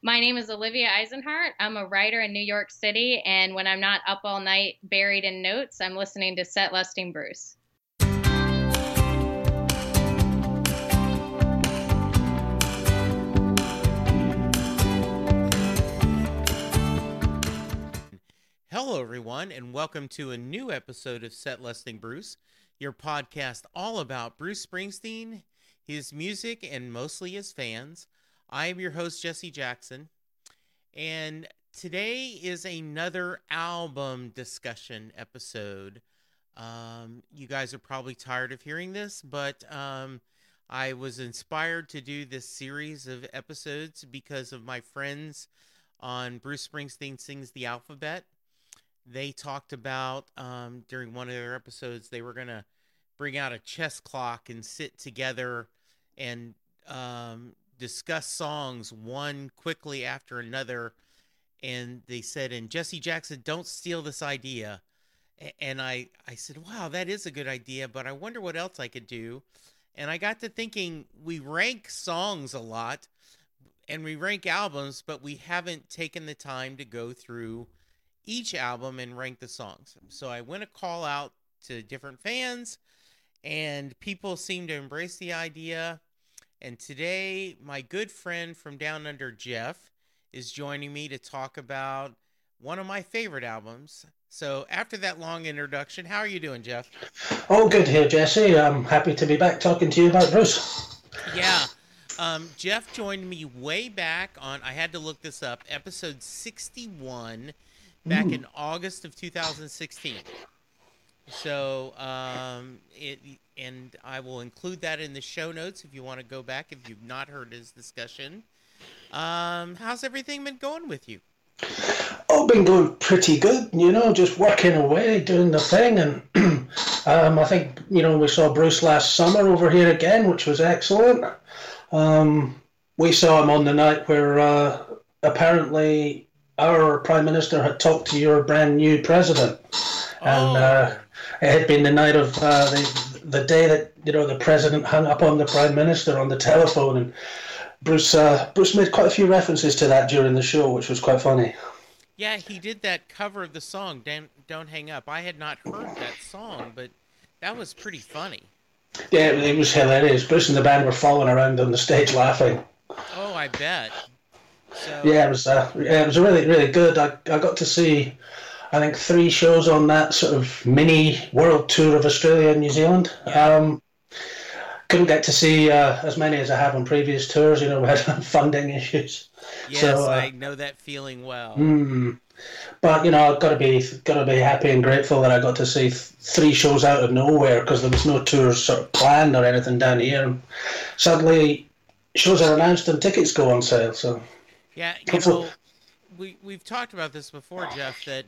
My name is Olivia Eisenhart. I'm a writer in New York City, and when I'm not up all night buried in notes, I'm listening to Set Lusting Bruce. Hello, everyone, and welcome to a new episode of Set Lusting Bruce, your podcast all about Bruce Springsteen, his music, and mostly his fans. I am your host, Jesse Jackson, and today is another album discussion episode. Um, you guys are probably tired of hearing this, but um, I was inspired to do this series of episodes because of my friends on Bruce Springsteen Sings the Alphabet. They talked about um, during one of their episodes, they were going to bring out a chess clock and sit together and um, discuss songs one quickly after another and they said and jesse jackson don't steal this idea. And i i said wow that is a good idea but i wonder what else i could do. And i got to thinking we rank songs a lot and we rank albums but we haven't taken the time to go through each album and rank the songs. So i went a call out to different fans and people seem to embrace the idea and today, my good friend from Down Under, Geoff, is joining me to talk about one of my favorite albums. So, after that long introduction, how are you doing, Geoff? Oh, good here, Jesse. I'm happy to be back talking to you about Bruce. Yeah. Um, Geoff joined me way back on, I had to look this up, episode 61, back mm. in August of 2016. So, um, it, and I will include that in the show notes if you want to go back if you've not heard his discussion. Um, how's everything been going with you? Oh, been going pretty good. You know, just working away, doing the thing, and um, I think you know we saw Bruce last summer over here again, which was excellent. Um, we saw him on the night where uh, apparently our prime minister had talked to your brand new president, oh. and uh, it had been the night of uh, the the day that you know the president hung up on the prime minister on the telephone, and Bruce uh, Bruce made quite a few references to that during the show, which was quite funny. Yeah, he did that cover of the song "Don't, Don't Hang Up." I had not heard that song, but that was pretty funny. Yeah, it was hilarious. Bruce and the band were falling around on the stage laughing. Oh, I bet. So... Yeah, it was. Uh, yeah, it was really, really good. I, I got to see I think three shows on that sort of mini world tour of Australia and New Zealand. Um, couldn't get to see uh, as many as I have on previous tours. You know, we had funding issues. Yes, so, uh, I know that feeling well. Mm, but you know, I've got to be got to be happy and grateful that I got to see th- three shows out of nowhere because there was no tours sort of planned or anything down here. And suddenly, shows are announced and tickets go on sale. So yeah, you know, we we've talked about this before, Geoff. That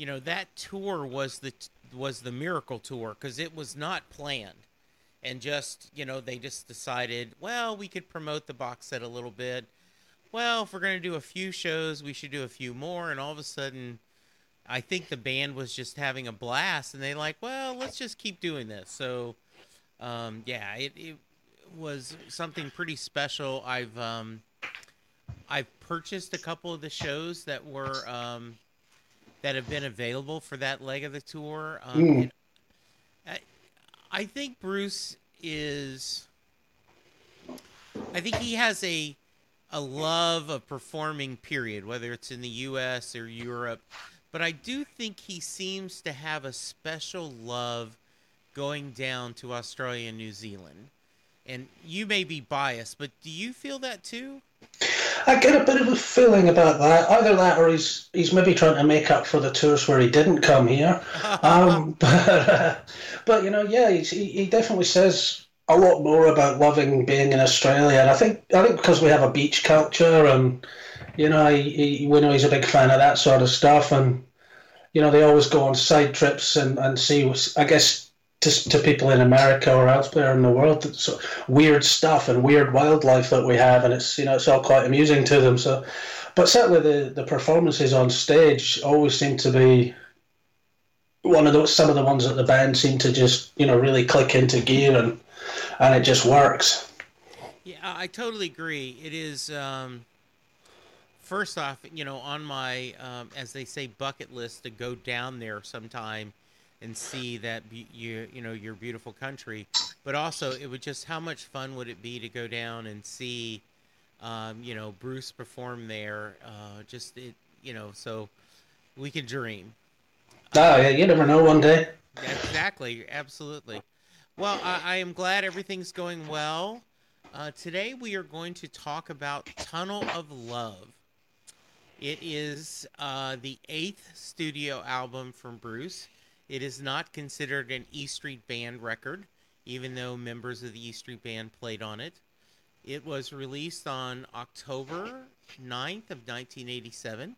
you know that tour was the was the miracle tour because it was not planned. And just you know they just decided well we could promote the box set a little bit. Well if we're going to do a few shows we should do a few more. And all of a sudden i think the band was just having a blast and they like well let's just keep doing this. So um, yeah it, it was something pretty special. I've um, i've purchased a couple of the shows that were um, that have been available for that leg of the tour. Um, mm. I, I think Bruce is. I think he has a a love of performing. Period, whether it's in the U.S. or Europe, but I do think he seems to have a special love going down to Australia and New Zealand. And you may be biased, but do you feel that too? I get a bit of a feeling about that. Either that, or he's he's maybe trying to make up for the tours where he didn't come here. Um, but uh, but you know, yeah, he he definitely says a lot more about loving being in Australia, and I think I think because we have a beach culture, and you know, he, he we know he's a big fan of that sort of stuff, and you know, they always go on side trips and and see. I guess to, to people in America or elsewhere in the world, it's weird stuff and weird wildlife that we have, and it's you know it's all quite amusing to them. So, but certainly the the performances on stage always seem to be one of those. Some of the ones that the band seem to just you know really click into gear and and it just works. Yeah, I totally agree. It is. Um, first off, you know, on my um, as they say bucket list to go down there sometime and see that be- you you know your beautiful country, but also it would just how much fun would it be to go down and see, um, you know, Bruce perform there? Uh, just it, you know, so we can dream. Oh yeah, you never know. One day. Exactly, absolutely. Well, I, I am glad everything's going well. Uh, today we are going to talk about Tunnel of Love. It is uh, the eighth studio album from Bruce. It is not considered an E Street Band record, even though members of the E Street Band played on it. It was released on October 9th of 1987.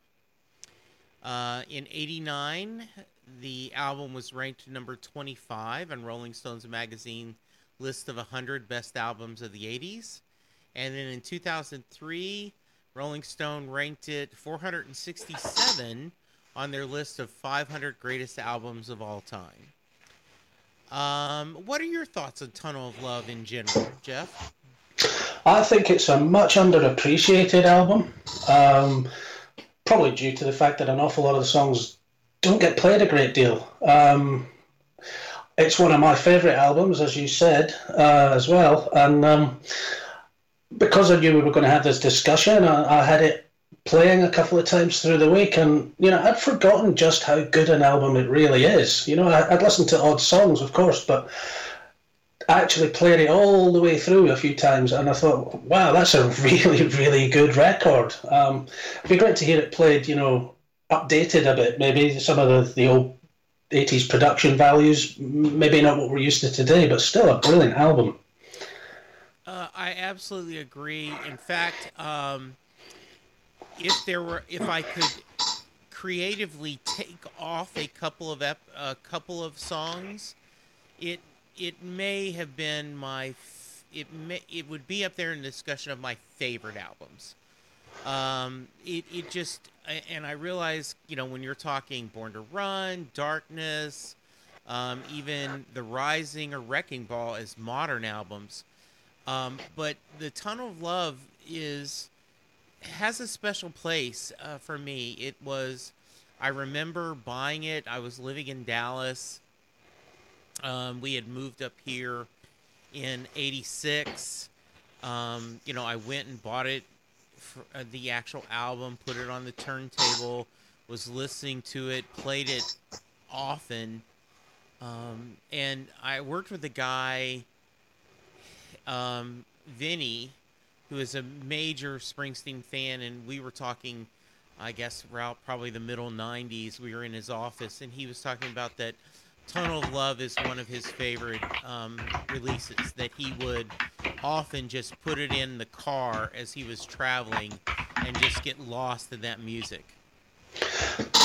Uh, in 89, the album was ranked number 25 on Rolling Stones magazine list of 100 best albums of the 80s. And then in 2003, Rolling Stone ranked it 467 on their list of 500 greatest albums of all time. Um, what are your thoughts on Tunnel of Love in general, Geoff? I think it's a much underappreciated album. Um, probably due to the fact that an awful lot of the songs don't get played a great deal. Um, it's one of my favourite albums, as you said, uh, as well. And um, because I knew we were going to have this discussion, I, I, had it playing a couple of times through the week, and you know, I'd forgotten just how good an album it really is. You know, I, would listened to odd songs, of course, but actually played it all the way through a few times, and I thought, wow, that's a really, really good record. Um, it'd be great to hear it played, you know, updated a bit, maybe some of the, the old 80s production values, maybe not what we're used to today, but still a brilliant album. Uh, I absolutely agree. In fact, um, if there were, if I could creatively take off a couple of ep- a couple of songs, it it may have been my it may it would be up there in the discussion of my favorite albums. Um, it it just and I realize you know when you're talking Born to Run, Darkness, um, even The Rising or Wrecking Ball as modern albums, um, but the Tunnel of Love is has a special place uh, for me. It was I remember buying it. I was living in Dallas. Um, we had moved up here in '86. Um, you know, I went and bought it uh, the actual album, put it on the turntable, was listening to it, played it often. Um, and I worked with a guy, um, Vinny, who is a major Springsteen fan, and we were talking, I guess, probably the middle 90s. We were in his office, and he was talking about that Tunnel of Love is one of his favorite um, releases, that he would often just put it in the car as he was traveling and just get lost in that music.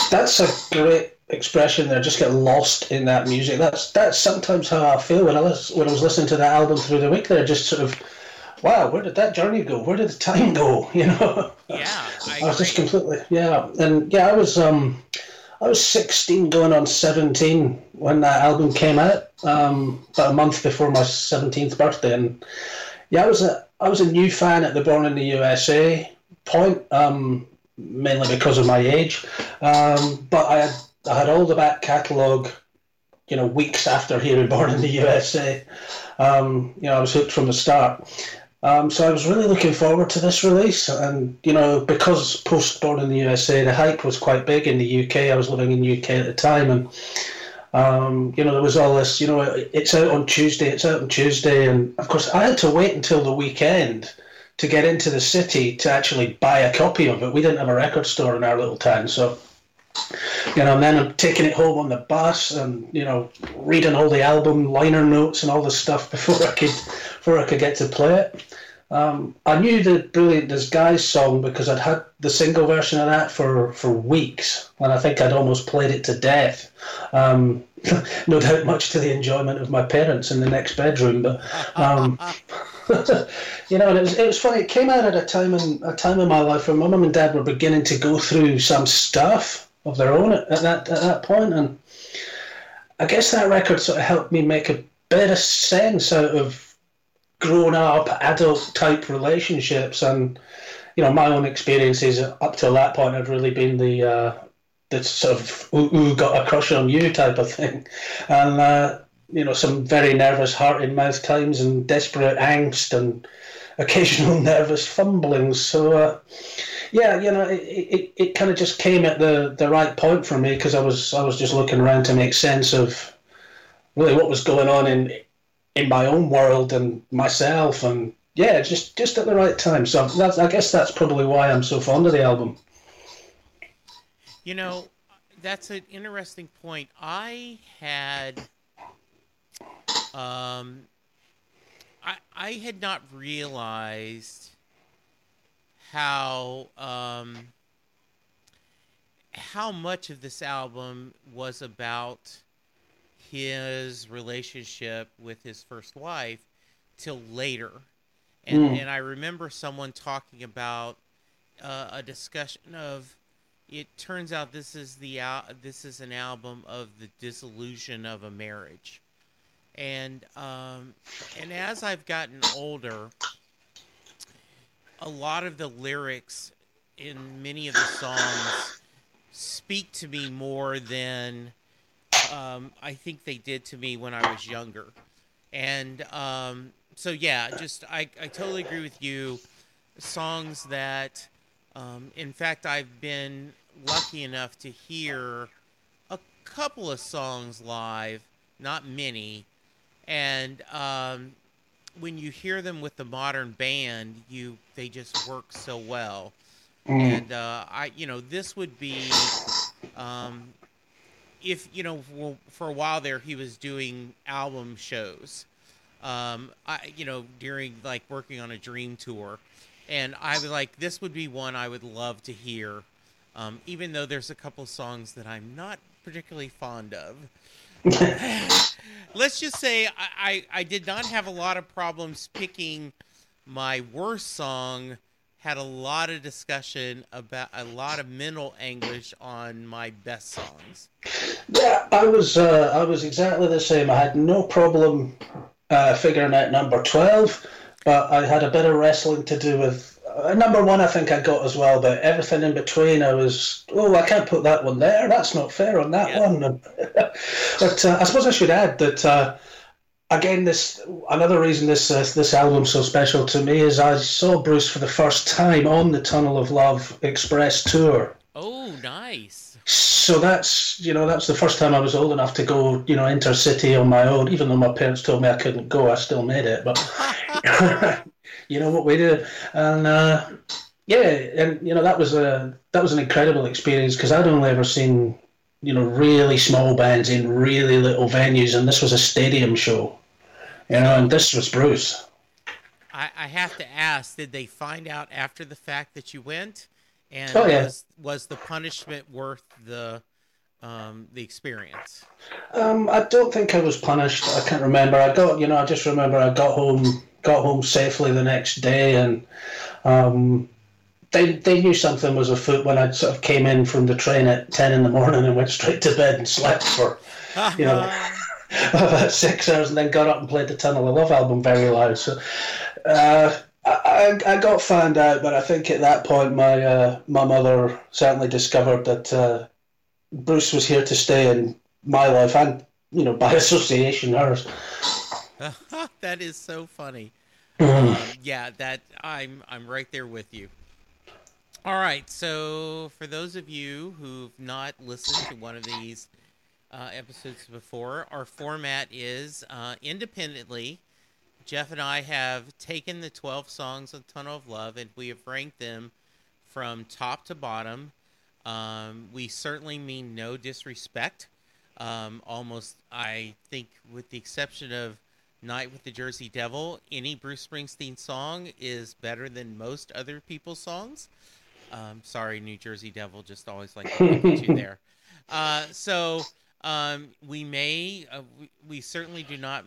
That's a great expression there. Just get lost in that music. That's that's sometimes how I feel when I was when I was listening to that album through the week. There, just sort of, wow, where did that journey go? Where did the time go? You know. Yeah, I, I was just completely yeah, and yeah, I was um, I was sixteen going on seventeen when that album came out. Um, about a month before my seventeenth birthday, and yeah, I was a I was a new fan at the Born in the USA point, um, mainly because of my age. Um, but I had I had all the back catalogue, you know, weeks after hearing Born in the USA. Um, you know, I was hooked from the start. Um, so I was really looking forward to this release, and you know, because post Born in the USA, the hype was quite big in the UK. I was living in the UK at the time, and um, you know, there was all this, you know, it's out on Tuesday, it's out on Tuesday. And of course, I had to wait until the weekend to get into the city to actually buy a copy of it. We didn't have a record store in our little town. So, you know, and then I'm taking it home on the bus and, you know, reading all the album liner notes and all this stuff before I could, before I could get to play it. Um, I knew the Brilliant Disguise song because I'd had the single version of that for, for weeks, and I think I'd almost played it to death. Um, no doubt, much to the enjoyment of my parents in the next bedroom. But um, you know, and it was, it was funny. It came out at a time in a time in my life where my mum and dad were beginning to go through some stuff of their own at, at that at that point, and I guess that record sort of helped me make a better sense out of grown up adult type relationships and you know, my own experiences up till that point had really been the uh, the sort of ooh, got a crush on you type of thing, and uh, you know, some very nervous heart in mouth times and desperate angst and occasional nervous fumblings. So. Uh, yeah, you know, it, it, it kind of just came at the, the right point for me because I was I was just looking around to make sense of really what was going on in in my own world and myself and yeah, just just at the right time. So that's I guess that's probably why I'm so fond of the album. You know, that's an interesting point. I had um I I had not realized how um how much of this album was about his relationship with his first wife till later. And, mm. and I remember someone talking about uh, a discussion of it turns out this is the al- this is an album of the dissolution of a marriage. And um, and as I've gotten older, a lot of the lyrics in many of the songs speak to me more than um, I think they did to me when I was younger. And um, so, yeah, just I, I totally agree with you. Songs that, um, in fact, I've been lucky enough to hear a couple of songs live, not many. And um, when you hear them with the modern band, you they just work so well. Mm. And uh, I, you know, this would be um, if you know for, for, a while there he was doing album shows. Um i you know during like working on a dream tour. And i was like this would be one i would love to hear um even though there's a couple songs that i'm not particularly fond of. Let's just say I, I i did not have a lot of problems picking my worst song had a lot of discussion about a lot of mental anguish on my best songs. Yeah, I was uh, I was exactly the same. I had no problem uh, figuring out number twelve, but I had a bit of wrestling to do with uh, number one. I think I got as well, but everything in between, I was oh I can't put that one there. That's not fair on that yeah. one. but uh, I suppose I should add that uh, again, this another reason this uh, this album's so special to me is I saw Bruce for the first time on the Tunnel of Love Express tour. Oh, nice. So that's you know that's the first time I was old enough to go you know intercity on my own. Even though my parents told me I couldn't go, I still made it. But you know what we did, and uh, yeah, and you know that was a that was an incredible experience because I'd only ever seen you know, really small bands in really little venues, and this was a stadium show. You know, and this was Bruce. I, I have to ask: Did they find out after the fact that you went? And oh, yeah. was was the punishment worth the um, the experience? Um, I don't think I was punished. I can't remember. I got, you know, I just remember I got home, got home safely the next day, and um, they they knew something was afoot when I sort of came in from the train at ten in the morning and went straight to bed and slept for, you know, about six hours, and then got up and played the Tunnel of Love album very loud. So. Uh, I, I got found out, but I think at that point my uh, my mother certainly discovered that uh, Bruce was here to stay in my life and you know by association hers. that is so funny. Mm. Yeah, that I'm I'm right there with you. All right, so for those of you who've not listened to one of these uh, episodes before, our format is uh, independently. Geoff and I have taken the 12 songs of Tunnel of Love and we have ranked them from top to bottom. Um, we certainly mean no disrespect. Um, almost, I think, with the exception of Night with the Jersey Devil, any Bruce Springsteen song is better than most other people's songs. Um, sorry, New Jersey Devil. Just always like to you there. Uh, so um, we may, uh, we, we, certainly do not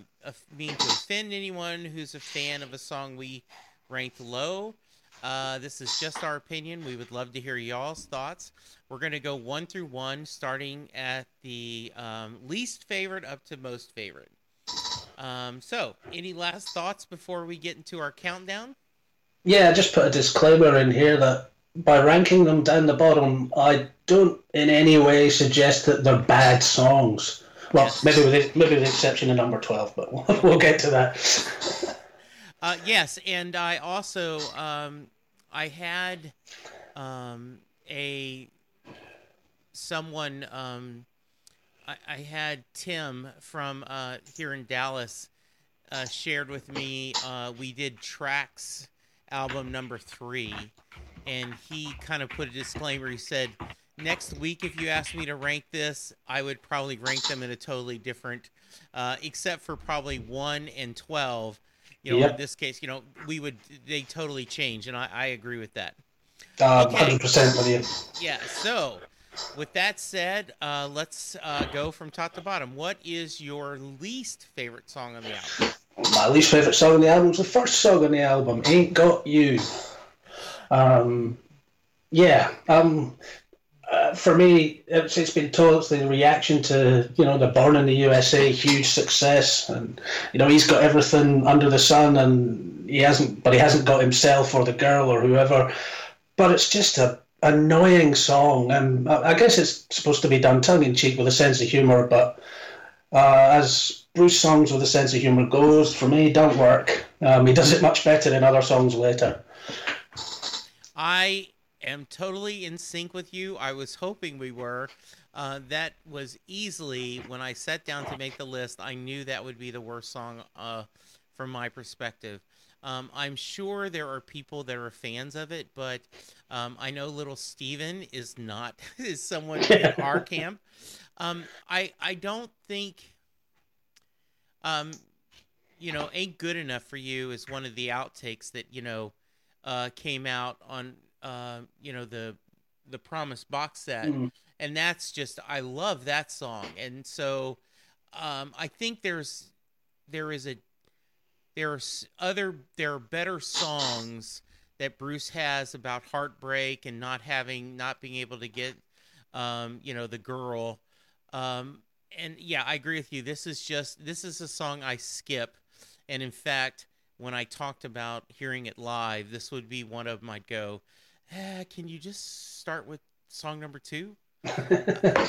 mean to offend anyone who's a fan of a song we ranked low. Uh, this is just our opinion. We would love to hear y'all's thoughts. We're going to go one through one, starting at the um, least favorite up to most favorite. Um, so, any last thoughts before we get into our countdown? yeah, just put a disclaimer in here that by ranking them down the bottom, I don't in any way suggest that they're bad songs. Well, yes. maybe with maybe with the exception of number twelve, but we'll, we'll get to that. Uh, yes, and I also um, I had um, a someone um, I, I, had Tim from uh, here in Dallas uh, shared with me. Uh, we did tracks album number three, and he kind of put a disclaimer. He said, "Next week, if you ask me to rank this, I would probably rank them in a totally different, uh, except for probably one and twelve. You know, yep. in this case, you know, we would they totally change, and I, I agree with that. Uh, hundred percent with you. Yeah. So, with that said, uh, let's uh, go from top to bottom. What is your least favorite song on the album? My least favorite song on the album is the first song on the album, "Ain't Got You." Um, yeah. Um, uh, for me, it's, it's been told the reaction to you know the Born in the USA huge success, and you know he's got everything under the sun, and he hasn't, but he hasn't got himself or the girl or whoever. But it's just a annoying song, and I guess it's supposed to be done tongue in cheek with a sense of humor, but uh, as Bruce songs with a sense of humor goes, for me, don't work. Um, he does it much better in other songs later. I am totally in sync with you. I was hoping we were. Uh, that was easily when I sat down to make the list. I knew that would be the worst song uh, from my perspective. Um, I'm sure there are people that are fans of it, but um, I know little Steven is not is someone in our camp. Um, I I don't think um, you know, ain't good enough for you is one of the outtakes that you know uh, came out on uh, you know the the Promise box set, mm-hmm. and that's just I love that song, and so um, I think there's there is a there's other there are better songs that Bruce has about heartbreak and not having not being able to get um, you know the girl. Um, and yeah I agree with you. This is just this is a song I skip. And in fact when I talked about hearing it live this would be one of my go eh, can you just start with song number two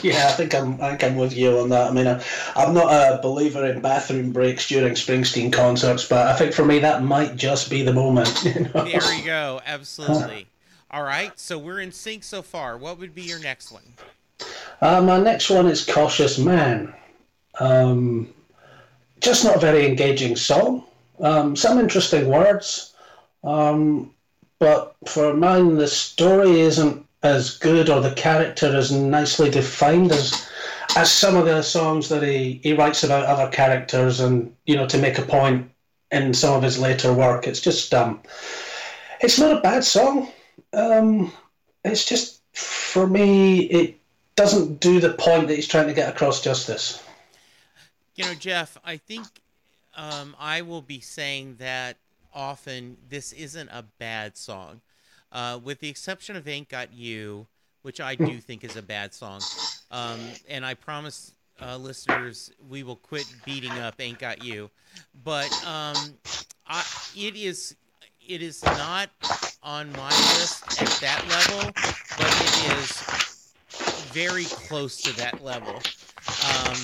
yeah, I think I'm. I think I'm with you on that. I mean, I, am not a believer in bathroom breaks during Springsteen concerts, but I think for me that might just be the moment. You know? There you go. Absolutely. All right. So we're in sync so far. What would be your next one? Uh, my next one is "Cautious Man." Um, just not a very engaging song. Um, some interesting words, um, but for mine, the story isn't as good or the character as nicely defined as as some of the songs that he, he writes about other characters and you know to make a point in some of his later work. It's just um it's not a bad song. Um it's just for me it doesn't do the point that he's trying to get across justice. You know geoff i think um i will be saying that often this isn't a bad song uh, with the exception of "Ain't Got You," which I do think is a bad song. Um, and I promise uh, listeners we will quit beating up "Ain't Got You," but um, I, it is it is not on my list at that level, but it is very close to that level. Um,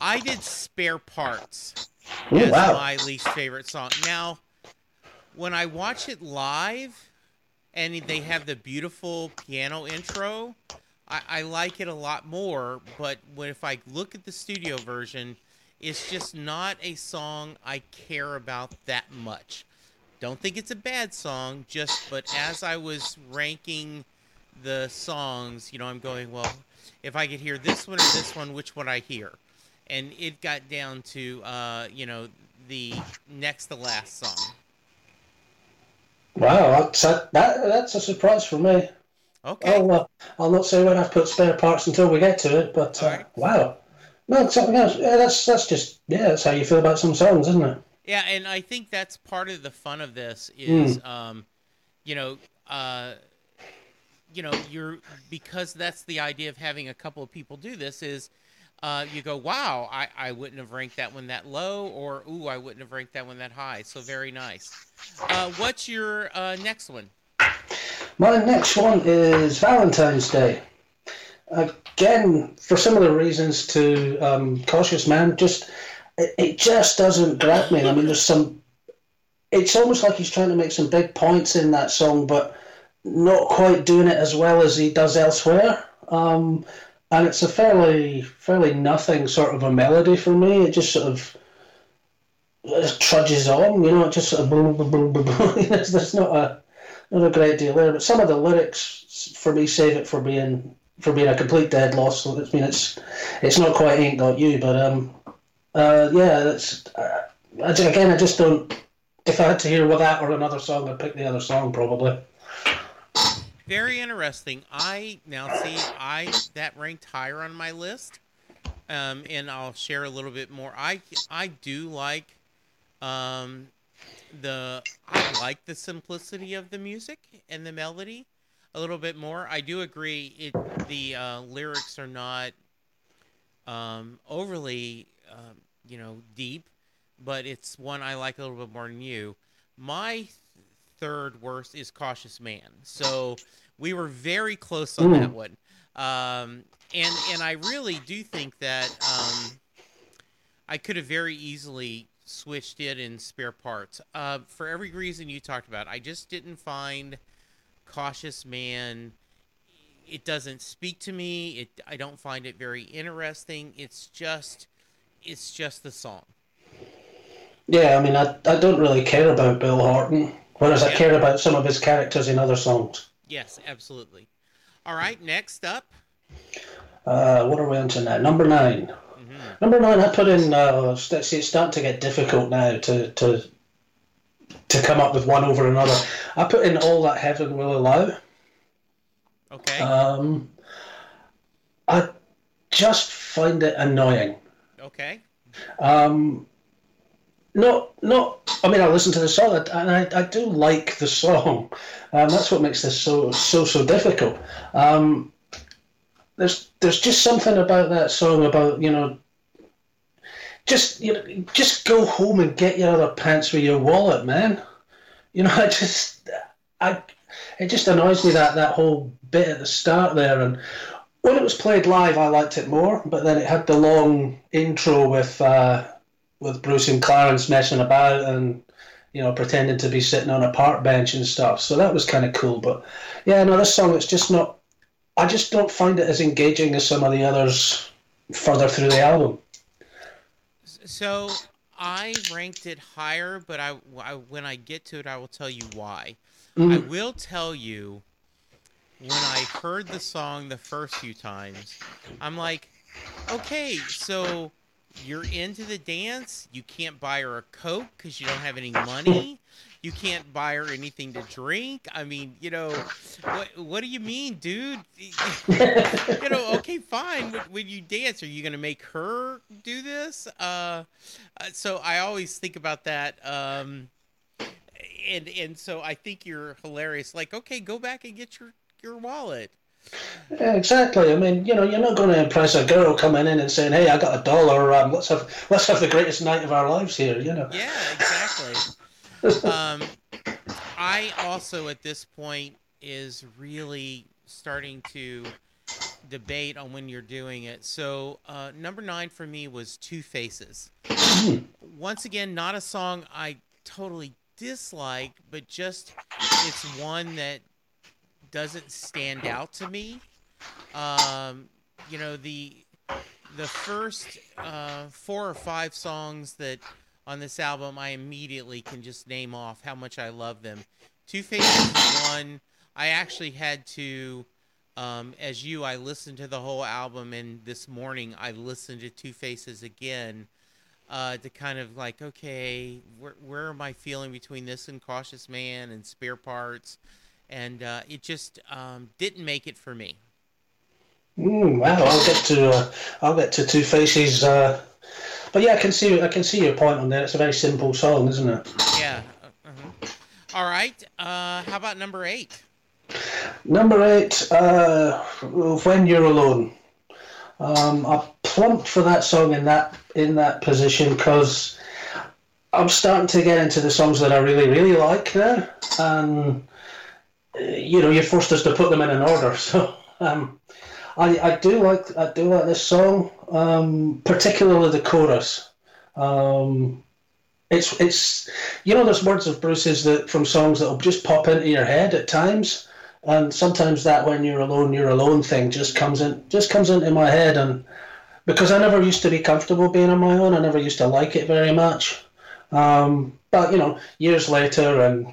I did "Spare Parts" Ooh, as wow. my least favorite song. Now, when I watch it live and they have the beautiful piano intro. I, I like it a lot more, but when, if I look at the studio version, it's just not a song I care about that much. Don't think it's a bad song, just but as I was ranking the songs, you know, I'm going, well, if I could hear this one or this one, which one I hear? And it got down to, uh, you know, the next to last song. Wow, that's a, that, that's a surprise for me. Okay. I'll, uh, I'll not say when I've put spare parts until we get to it, but uh, right. wow. No, something else. Yeah, that's that's just yeah, that's how you feel about some songs, isn't it? Yeah, and I think that's part of the fun of this is, mm. um, you know, uh, you know, you're because that's the idea of having a couple of people do this is uh, you go, wow, I, I wouldn't have ranked that one that low, or ooh, I wouldn't have ranked that one that high. So very nice. Uh, what's your uh, next one? My next one is Valentine's Day. Again, for similar reasons to um, Cautious Man, just it, it just doesn't grab me. I mean, there's some. It's almost like he's trying to make some big points in that song, but not quite doing it as well as he does elsewhere. Um, and it's a fairly fairly nothing sort of a melody for me. It just sort of trudges on, you know. It just sort of boom, boom, boom, boom. there's not a not a great deal there, but some of the lyrics for me save it for being for being a complete dead loss. I mean, it's it's not quite ain't got you, but um, uh, yeah, that's uh, again, I just don't. If I had to hear with that or another song, I'd pick the other song probably. Very interesting. I now see I that ranked higher on my list, um, and I'll share a little bit more. I I do like um, the I like the simplicity of the music and the melody a little bit more. I do agree. It the uh, lyrics are not um, overly um, you know deep, but it's one I like a little bit more than you. My third worst is Cautious Man. So we were very close on that one. Um, and and I really do think that um, I could have very easily switched it in spare parts. Uh, for every reason you talked about, I just didn't find Cautious Man. It doesn't speak to me. It I don't find it very interesting. It's just it's just the song. Yeah, I mean, I, I don't really care about Bill Horton, whereas yeah. I care about some of his characters in other songs. Yes, absolutely. All right, next up. Uh, what are we on to now? Number 9 mm-hmm. Number nine, I put in. Uh, see, it's starting to get difficult now to to to come up with one over another. I put in all that heaven will allow. Okay. Um, I just find it annoying. Okay. Um, not, not. I mean, I listen to the song, and I, I do like the song. Um, that's what makes this so, so, so difficult. Um, there's, there's just something about that song about you know. Just you know, just go home and get your other pants with your wallet, man. You know, I just, I, it just annoys me that that whole bit at the start there, and when it was played live, I liked it more. But then it had the long intro with. Uh, with Bruce and Clarence messing about and you know pretending to be sitting on a park bench and stuff. So that was kind of cool. But yeah, no, this song it's just not. I just don't find it as engaging as some of the others further through the album. So I ranked it higher, but I, I when I get to it, I will tell you why. Mm. I will tell you when I heard the song the first few times, I'm like, okay, so you're into the dance. You can't buy her a Coke because you don't have any money. You can't buy her anything to drink. I mean, you know, what what do you mean, dude? you know, okay, fine. When, when, you dance, are you gonna make her do this? Uh, uh, so I always think about that. Um, and and so I think you're hilarious. Like, okay, go back and get your your wallet. Yeah, exactly. I mean, you know, you're not going to impress a girl coming in and saying, "Hey, I got a dollar. Um, let's have let's have the greatest night of our lives here." You know. Yeah, exactly. um, I also at this point is really starting to debate on when you're doing it. So uh, number nine for me was Two Faces. Once again, not a song I totally dislike, but just it's one that doesn't stand out to me. Um, you know the the first uh, four or five songs that on this album, I immediately can just name off how much I love them. Two Faces one. I actually had to, um, as you, I listened to the whole album, and this morning I listened to Two Faces again uh, to kind of like, okay, where where am I feeling between this and Cautious Man and Spare Parts? And uh, it just um, didn't make it for me. Mm, wow, I'll get to uh, I'll get to Two Faces, uh, but yeah, I can see I can see your point on there. It's a very simple song, isn't it? Yeah. Uh-huh. All right. Uh, how about number eight? Number eight, uh, when you're alone. Um, I plumped for that song in that in that position because I'm starting to get into the songs that I really really like now, and you know you forced us to put them in an order. So um, I I do like I do like this song, um, particularly the chorus. Um, it's it's you know there's words of Bruce's that from songs that will just pop into your head at times, and sometimes that when you're alone you're alone thing just comes in just comes into my head and because I never used to be comfortable being on my own I never used to like it very much, um, but you know years later and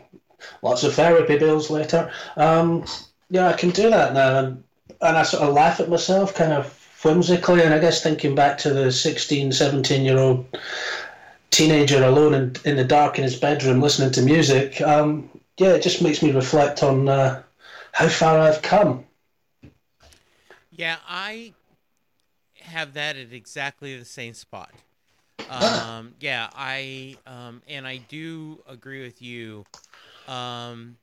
lots of therapy bills later, um, yeah I can do that now and and I sort of laugh at myself kind of whimsically and I guess thinking back to the 16, 17 year old teenager alone in, in the dark in his bedroom listening to music, um, yeah, it just makes me reflect on uh, how far I've come. Yeah, I have that at exactly the same spot. Um, yeah, I um, and I do agree with you. Um,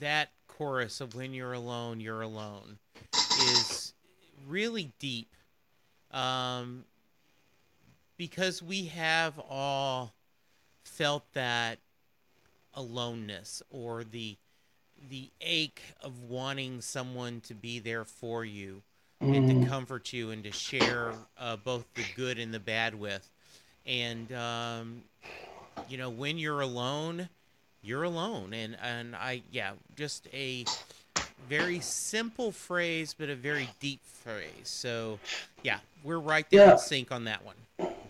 that chorus of "When you're alone, you're alone" is really deep. Um, because we have all felt that aloneness or the the ache of wanting someone to be there for you and to mm. comfort you and to share uh, both the good and the bad with and um, you know when you're alone you're alone and and i yeah just a very simple phrase but a very deep phrase so yeah we're right there yeah. in sync on that one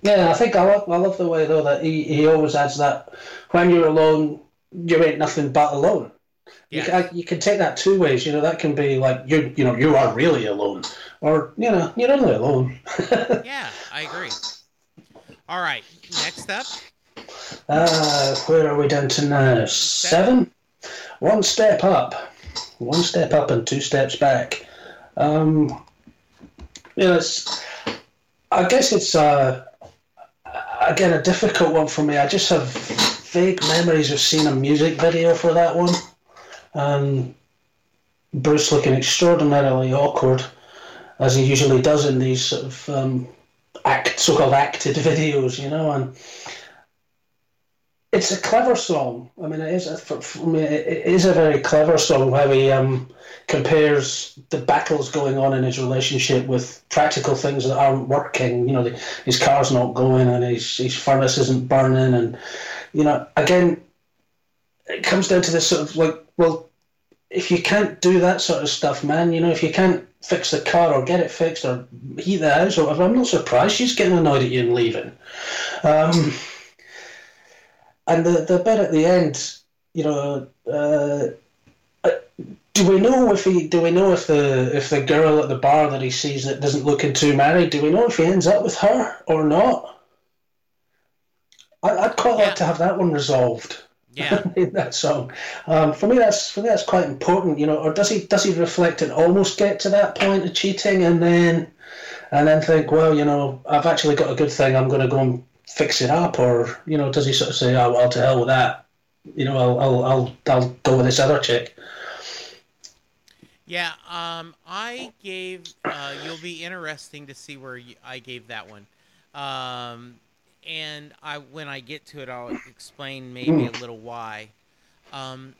yeah, I think I love, I love the way though that he, he always adds that when you're alone, you ain't nothing but alone. Yeah. You, can, you can take that two ways. You know, that can be like you you know you are really alone, or you know you're only alone. yeah, I agree. All right, next up. Uh, where are we down to now? Seven. One step up, one step up and two steps back. Um, you know, it's I guess it's uh, again a difficult one for me. I just have vague memories of seeing a music video for that one, and Bruce looking extraordinarily awkward, as he usually does in these sort of um, act so-called acted videos, you know, and it's a clever song. I mean, it is a, for, for me, it is a very clever song. How he um, compares the battles going on in his relationship with practical things that aren't working. You know, the, his car's not going and his his furnace isn't burning, and you know, again, it comes down to this sort of like, well, if you can't do that sort of stuff, man, you know, if you can't fix the car or get it fixed or heat the house or whatever, I'm not surprised she's getting annoyed at you and leaving. Um, and the, the bit at the end, you know, uh, uh, do we know if he do we know if the if the girl at the bar that he sees that doesn't look into married, do we know if he ends up with her or not? I, would quite yeah. like to have that one resolved. Yeah, in that song. Um, for me, that's for me that's quite important. You know, or does he does he reflect and almost get to that point of cheating and then and then think, well, you know, I've actually got a good thing. I'm going to go and fix it up, or you know, does he sort of say, "Oh well, to hell with that"? You know, I'll I'll I'll, I'll go with this other chick. Yeah, um, I gave. Uh, you'll be interesting to see where you, I gave that one, um, and I when I get to it, I'll explain maybe a little why. Um,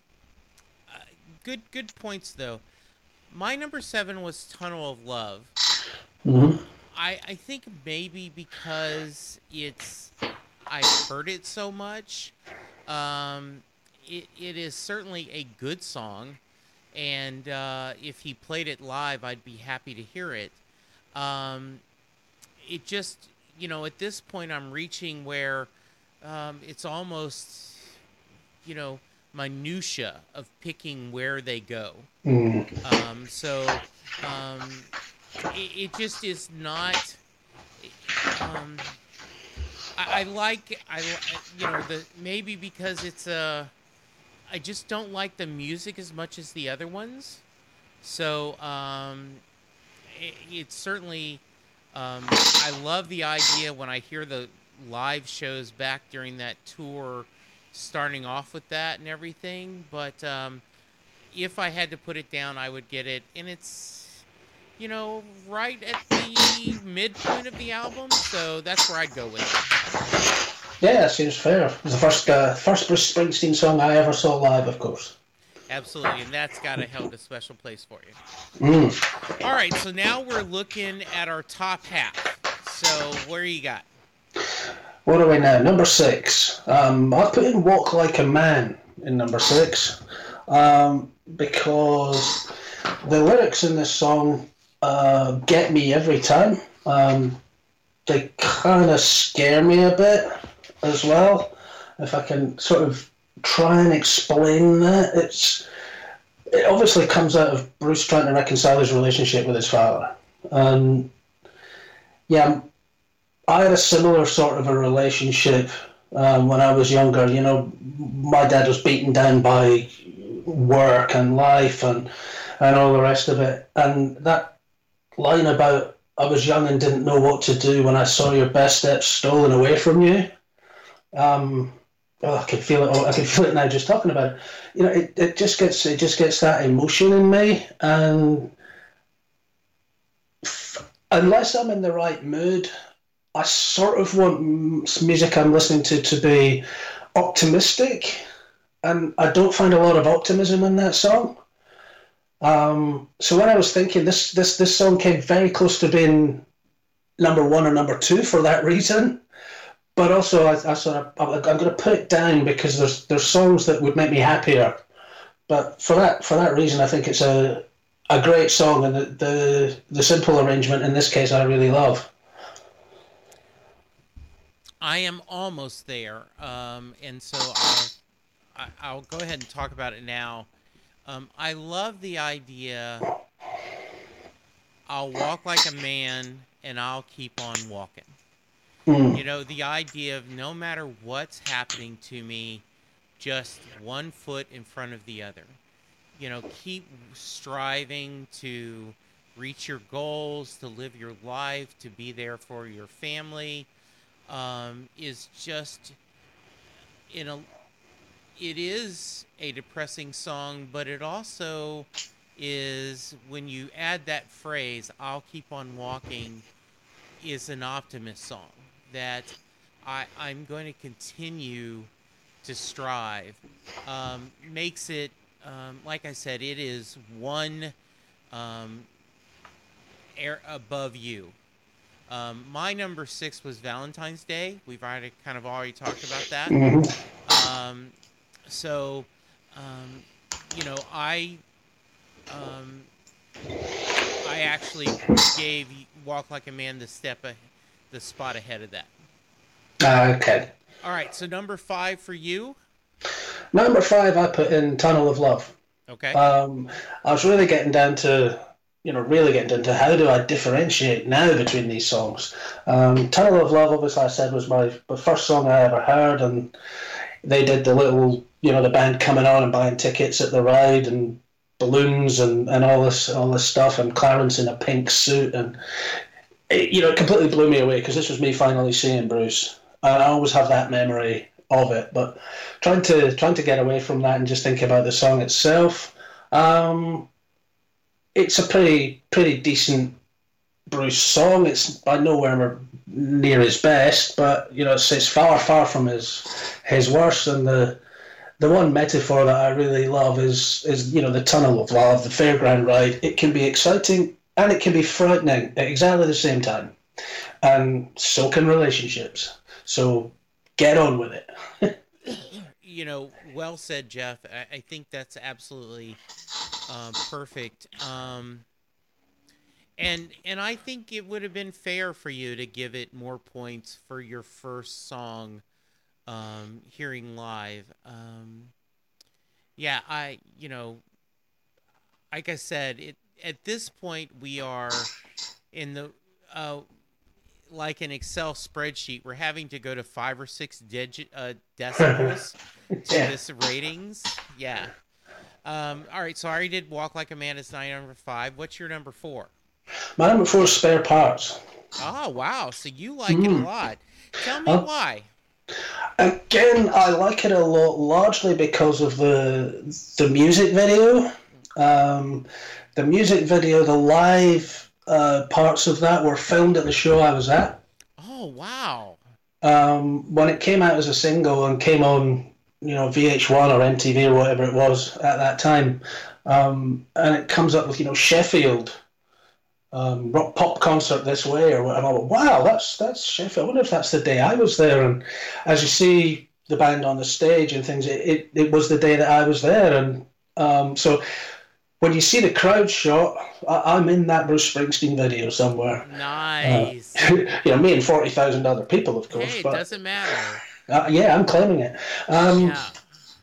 uh, good good points though. My number seven was Tunnel of Love. Mm-hmm. I, I think maybe because it's I've heard it so much. Um, it, it is certainly a good song, and uh, if he played it live, I'd be happy to hear it. Um, it just you know at this point I'm reaching where um, it's almost you know minutia of picking where they go. Mm. Um, so um, it, it just is not. Um, I, I like I you know the maybe because it's a. I just don't like the music as much as the other ones, so um, it, it's certainly. Um, I love the idea when I hear the live shows back during that tour, starting off with that and everything. But um, if I had to put it down, I would get it, and it's you know, right at the midpoint of the album. So that's where I'd go with it. Yeah, that seems fair. It was the first uh, first Bruce Springsteen song I ever saw live, of course. Absolutely, and that's got to held a special place for you. Mm. All right, so now we're looking at our top half. So where you got? What are we now? Number six. Um, I put in "Walk Like a Man" in number six um, because the lyrics in this song uh, get me every time. Um, they kind of scare me a bit as well. If I can sort of try and explain that, it's it obviously comes out of Bruce trying to reconcile his relationship with his father, and yeah, I had a similar sort of a relationship um, when I was younger. You know, my dad was beaten down by work and life and and all the rest of it, and that line about I was young and didn't know what to do when I saw your best steps stolen away from you. Um, oh, I can feel it. I can feel it now just talking about it. You know, it, it just gets it just gets that emotion in me, and unless I'm in the right mood, I sort of want music I'm listening to to be optimistic, and I don't find a lot of optimism in that song. Um, so when I was thinking this this this song came very close to being number one or number two for that reason. But also, I, I sort of I'm, going to put it down because there's there's songs that would make me happier. But for that for that reason, I think it's a a great song, and the the, the simple arrangement in this case I really love. I am almost there, um, and so I'll I'll go ahead and talk about it now. Um, I love the idea. I'll walk like a man, and I'll keep on walking. Mm. You know, the idea of no matter what's happening to me, just one foot in front of the other. You know, keep striving to reach your goals, to live your life, to be there for your family, um, is just in a. It is a depressing song, but it also is when you add that phrase, "I'll keep on walking," is an optimist song that I, I'm going to continue to strive. Um, makes it, um, like I said, it is one um, air above you. Um, my number six was Valentine's Day. We've already kind of already talked about that. Mhm. So, um, you know, I, um, I actually gave "Walk Like a Man" the step, a, the spot ahead of that. Okay. All right, so number five for you. Number five, I put in "Tunnel of Love." Okay. Um, I was really getting down to, you know, really getting down to how do I differentiate now between these songs. Um, Tunnel of Love, obviously, I said was my the first song I ever heard, and they did the little, you know, the band coming on and buying tickets at the ride and balloons and, and all this all this stuff, and Clarence in a pink suit, and it, you know, it completely blew me away because this was me finally seeing Bruce, and I always have that memory of it, but trying to trying to get away from that and just think about the song itself. Um, it's a pretty pretty decent Bruce song. It's by nowhere near his best, but you know it's, it's far far from his his worst. And the the one metaphor that I really love is is you know the tunnel of love, the fairground ride. It can be exciting and it can be frightening at exactly the same time, and so can relationships. So get on with it. you know, well said, Geoff. I, I think that's absolutely uh, perfect. Um, and and I think it would have been fair for you to give it more points for your first song, um, hearing live. Um, yeah, I you know, like I said, it at this point we are in the uh, like an Excel spreadsheet. We're having to go to five or six digit uh, decimals to this ratings. Yeah. Um, all right, so I already did Walk Like a Man is nine number five. What's your number four? My number four is spare parts. Oh wow, so you like it a Mm. lot. Tell me why. Again, I like it a lot, largely because of the the music video. Um, the music video, the live uh, parts of that were filmed at the show I was at. Oh wow! Um, when it came out as a single and came on, you know, VH1 or MTV or whatever it was at that time, um, and it comes up with you know Sheffield um, rock pop concert this way or whatever. wow, that's that's Sheffield. I wonder if that's the day I was there. And as you see the band on the stage and things, it, it, it was the day that I was there. And um, so when you see the crowd shot, I, am in that Bruce Springsteen video somewhere. Nice. Uh, you know, me and 40,000 other people, of course. Hey, it but, doesn't matter. Uh, yeah, I'm claiming it. Um, yeah.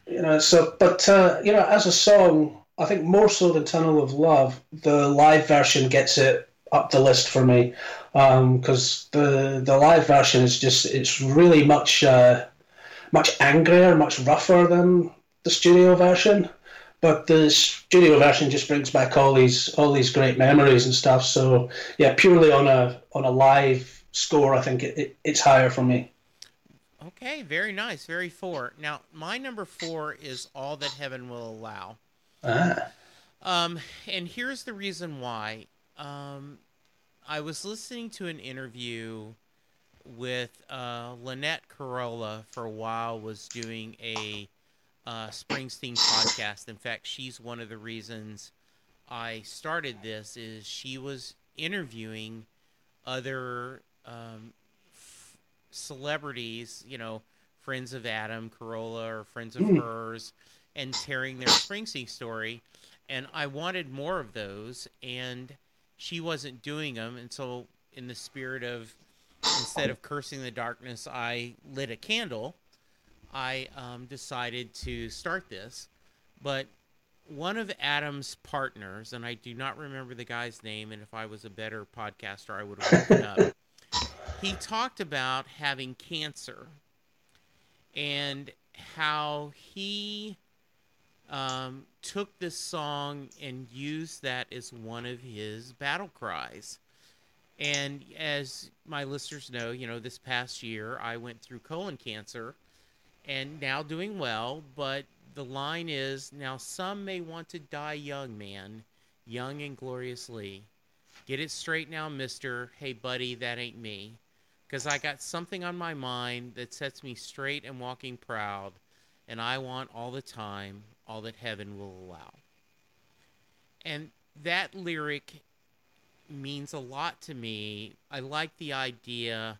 You know, so, but, uh, you know, as a song, I think more so than Tunnel of Love, the live version gets it up the list for me because um, the the live version is just it's really much uh, much angrier, much rougher than the studio version. But the studio version just brings back all these all these great memories and stuff. So yeah, purely on a on a live score, I think it, it it's higher for me. Okay, very nice, very four. Now my number four is All That Heaven Will Allow. Ah. Um, and here's the reason why. Um, I was listening to an interview with uh, Lynette Carolla for a while. Was doing a uh, Springsteen podcast. In fact, she's one of the reasons I started this. Is she was interviewing other um, f- celebrities, you know, friends of Adam Carolla or friends of mm. hers and tearing their Springsteen story. And I wanted more of those, and she wasn't doing them. And so, in the spirit of instead of cursing the darkness, I lit a candle. I um, decided to start this. But one of Adam's partners, and I do not remember the guy's name, and if I was a better podcaster, I would have looked up. He talked about having cancer and how he um, took this song and used that as one of his battle cries. And as my listeners know, you know, this past year I went through colon cancer and now doing well, but the line is now some may want to die young, man, young and gloriously. Get it straight now, mister. Hey, buddy, that ain't me. Because I got something on my mind that sets me straight and walking proud, and I want all the time all that heaven will allow. And that lyric means a lot to me. I like the idea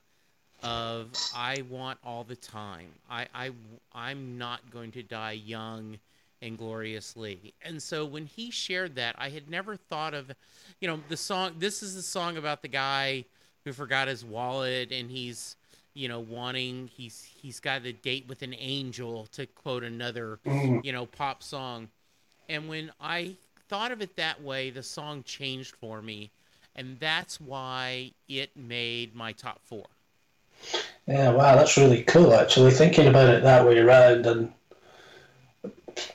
of I want all the time. I, I I'm not going to die young and gloriously. And so when he shared that, I had never thought of, you know, the song. This is the song about the guy who forgot his wallet and he's you know, wanting he's he's got a date with an angel to quote another, mm. you know, pop song. And when I thought of it that way, the song changed for me, and that's why it made my top four. Yeah, wow, that's really cool. Actually, thinking about it that way around, and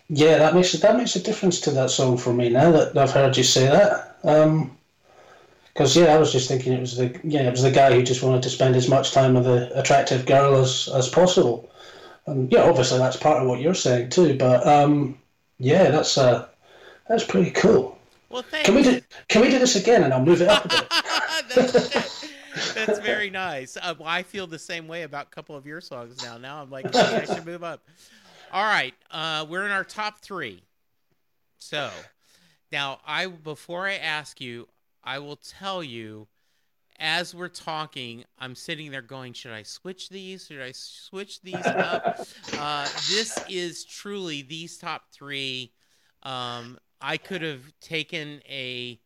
yeah, that makes that makes a difference to that song for me now that I've heard you say that. Um, because yeah, I was just thinking it was the yeah it was the guy who just wanted to spend as much time with an attractive girl as as possible, and yeah, obviously that's part of what you're saying too. But um, yeah, that's uh, that's pretty cool. Well, thanks. Can we do can we do this again and I'll move it up a bit? that's, that's, very nice. Uh, well, I feel the same way about a couple of your songs now. Now I'm like, hey, I should move up. All right, uh, we're in our top three. So now I before I ask you, I will tell you as we're talking, I'm sitting there going, should I switch these? Should I switch these up? uh, this is truly these top three. Um, I could have taken a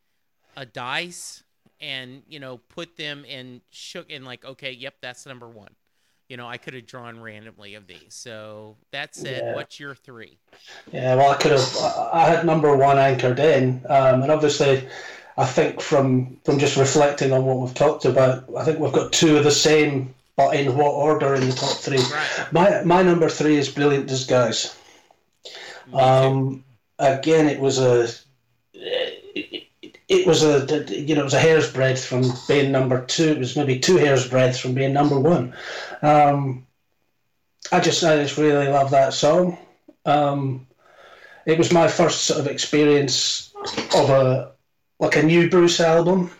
a dice and you know put them and shook and like, okay, yep, that's number one. You know, I could have drawn randomly of these. So that said, yeah. what's your three? Yeah, well, I could have. I had number one anchored in, um, and obviously I think from from just reflecting on what we've talked about, I think we've got two of the same, but in what order in the top three? Right. My my number three is Brilliant Disguise. Um, again, it was a it, was a you know it was a hair's breadth from being number two. It was maybe two hairs breadth from being number one. Um, I just I just really love that song. Um, it was my first sort of experience of a like a new Bruce album.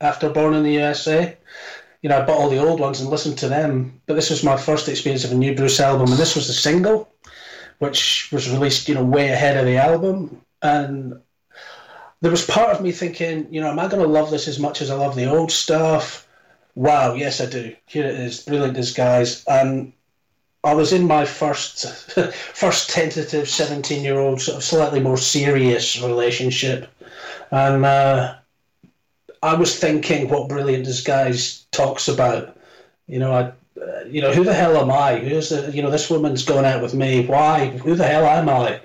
after Born in the USA. You know, I bought all the old ones and listened to them, but this was my first experience of a new Bruce album, and this was the single, which was released, you know, way ahead of the album. And there was part of me thinking, you know, am I going to love this as much as I love the old stuff? Wow, yes, I do. Here it is, brilliant disguise. And I was in my first, first tentative seventeen-year-old, sort of slightly more serious relationship, and uh, I was thinking what brilliant disguise talks about. You know, I you know, who the hell am I? Who's the, you know, this woman's going out with me. Why? Who the hell am I?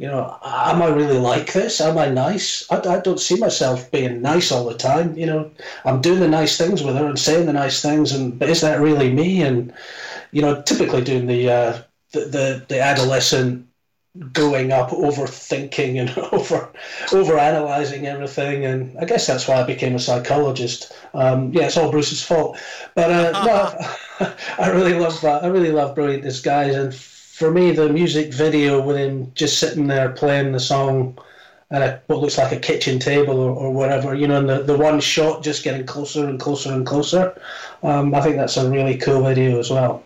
You know, am I really like this? Am I nice? I, I don't see myself being nice all the time. You know, I'm doing the nice things with her and saying the nice things, and but is that really me? And you know, typically doing the uh, the, the the adolescent going up, overthinking and over over analyzing everything, and I guess that's why I became a psychologist. Um, yeah, it's all Bruce's fault, but uh, no, I really love that. I really love Brilliant Disguise, and for me, the music video with him just sitting there playing the song at a, what looks like a kitchen table or, or whatever, you know, and the, the one shot just getting closer and closer and closer. Um, I think that's a really cool video as well.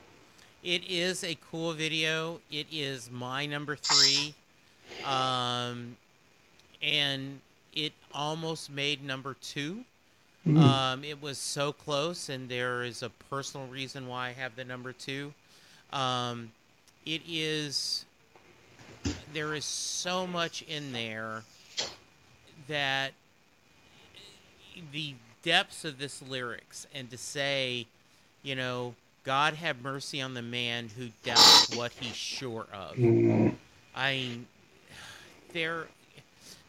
It is a cool video. It is my number three. Um, and it almost made number two. Mm. Um, it was so close, and there is a personal reason why I have the number two. Um, it is, there is so much in there that the depths of this lyrics and to say, you know, God have mercy on the man who doubts what he's sure of. I there,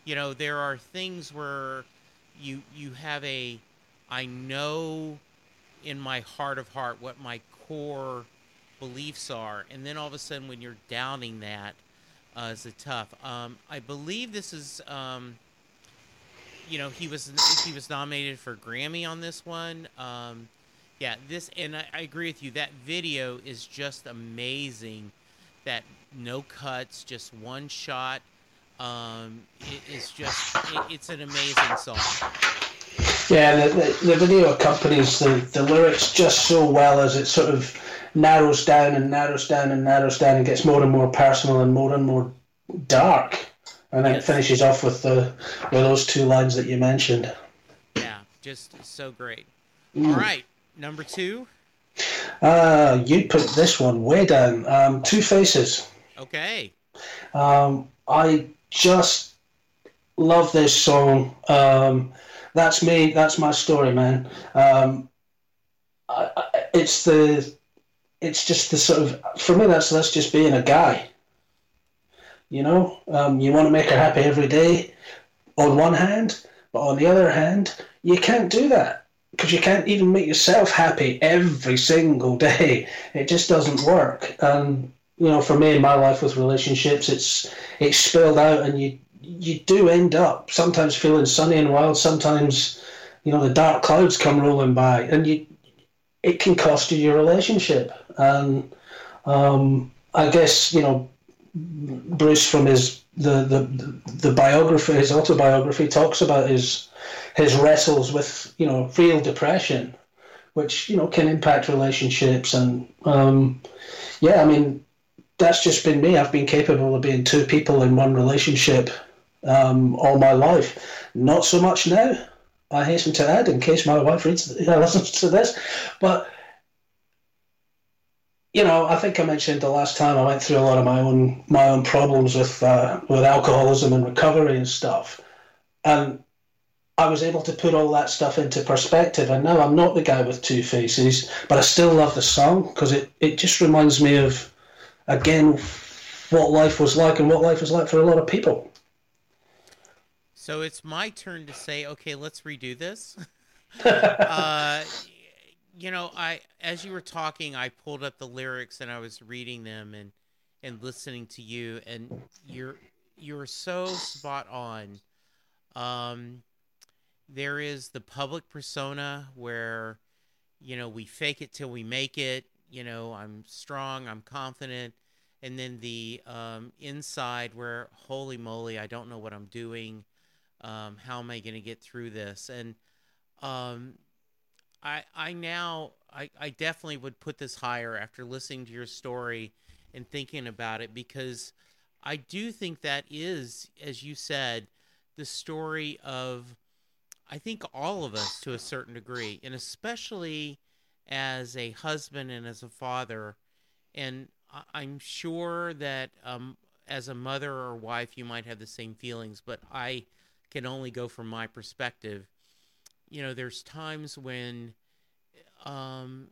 you know, there are things where you you have a, I know, in my heart of heart what my core beliefs are, and then all of a sudden when you're doubting that, uh, is a tough. Um, I believe this is. Um, you know, he was he was nominated for Grammy on this one. Um, yeah, this and I, I, agree with you. That video is just amazing. That no cuts, just one shot. Um, it is just it, it's an amazing song. Yeah, the, the, the, video accompanies the, the lyrics just so well as it sort of narrows down and narrows down and narrows down and gets more and more personal and more and more dark. And then yes. it finishes off with the with those two lines that you mentioned. Yeah, just so great. Mm. All right, Number two. Uh, you put this one way down. Um, two Faces. Okay. Um, I just love this song. Um, that's me. That's my story, man. Um, I, I, it's the, it's just the sort of for me. That's that's just being a guy. You know, um, you want to make her happy every day, on one hand, but on the other hand, you can't do that because you can't even make yourself happy every single day. It just doesn't work. And you know, for me in my life with relationships, it's it's spilled out, and you you do end up sometimes feeling sunny and wild. Sometimes, you know, the dark clouds come rolling by, and you it can cost you your relationship. And um, I guess you know, Bruce from his the the the biography, his autobiography, talks about his his wrestles with you know real depression, which you know can impact relationships and um, yeah, I mean that's just been me. I've been capable of being two people in one relationship um, all my life. Not so much now. I hasten to add, in case my wife reads, uh, listens to this, but you know, I think I mentioned the last time I went through a lot of my own my own problems with uh, with alcoholism and recovery and stuff, and I was able to put all that stuff into perspective. And now I'm not the guy with two faces, but I still love the song because it, it just reminds me of, again, what life was like and what life was like for a lot of people. So it's my turn to say, okay, let's redo this. uh, you know, I as you were talking, I pulled up the lyrics and I was reading them and and listening to you, and you're you're so spot on. Um, there is the public persona where you know we fake it till we make it you know i'm strong i'm confident and then the um, inside where holy moly i don't know what i'm doing um, how am i going to get through this and um, I I now I, I definitely would put this higher after listening to your story and thinking about it because I do think that is, as you said, the story of I think all of us to a certain degree, and especially as a husband and as a father. And I'm sure that um, as a mother or wife, you might have the same feelings, but I can only go from my perspective. You know, there's times when, um,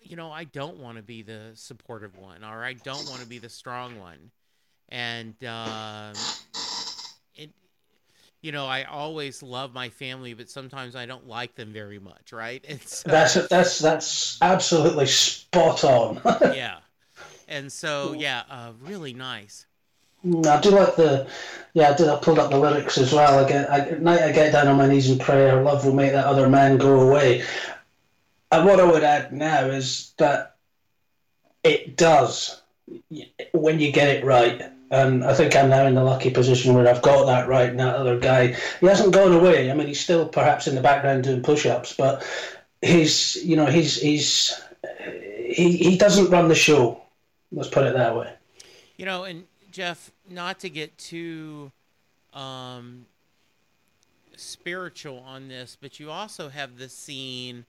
you know, I don't want to be the supportive one, or I don't want to be the strong one, and uh, it, you know, I always love my family, but sometimes I don't like them very much, right? So, that's that's that's absolutely spot on. yeah, and so yeah, uh, really nice. Mm, I do like the, yeah, I did. I pulled up the lyrics as well. I get, I, at night I get down on my knees and pray, "Our love will make that other man go away." And what I would add now is that it does when you get it right. And I think I'm now in the lucky position where I've got that right. And that other guy, he hasn't gone away. I mean, he's still perhaps in the background doing push-ups, but he's, you know, he's he's he he doesn't run the show. Let's put it that way. You know, and Geoff, not to get too um, spiritual on this, but you also have the scene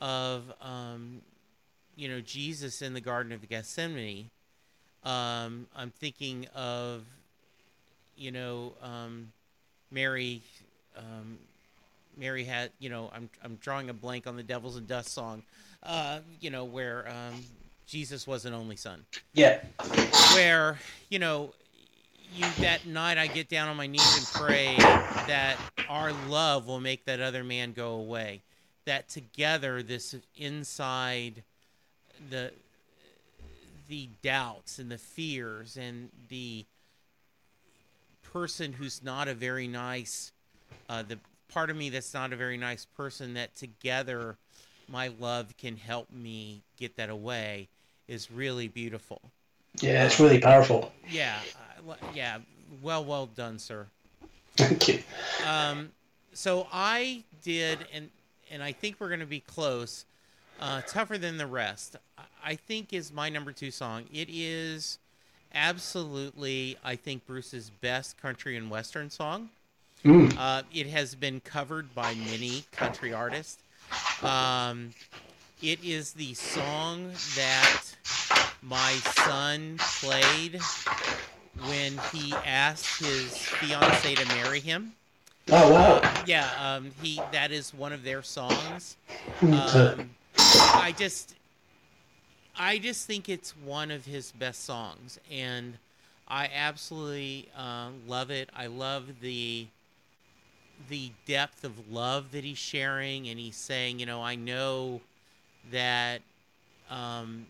of um, you know Jesus in the Garden of Gethsemane. Um, I'm thinking of you know um, Mary. Um, Mary had you know I'm I'm drawing a blank on the Devils and Dust song. Uh, you know where um, Jesus was an only son. Yeah. Where you know you that night I get down on my knees and pray that our love will make that other man go away that together this inside the the doubts and the fears and the person who's not a very nice uh, the part of me that's not a very nice person that together my love can help me get that away is really beautiful yeah it's really powerful yeah uh, yeah well well done sir thank you um so i did and and I think we're going to be close. Uh, Tougher than the rest, I think, is my number two song. It is absolutely, I think, Bruce's best country and western song. Mm. Uh, it has been covered by many country artists. Um, it is the song that my son played when he asked his fiance to marry him. Oh wow! Uh, yeah, um, he that is one of their songs. Um, I just, I just think it's one of his best songs, and I absolutely uh, love it. I love the the depth of love that he's sharing, and he's saying, you know, I know that um,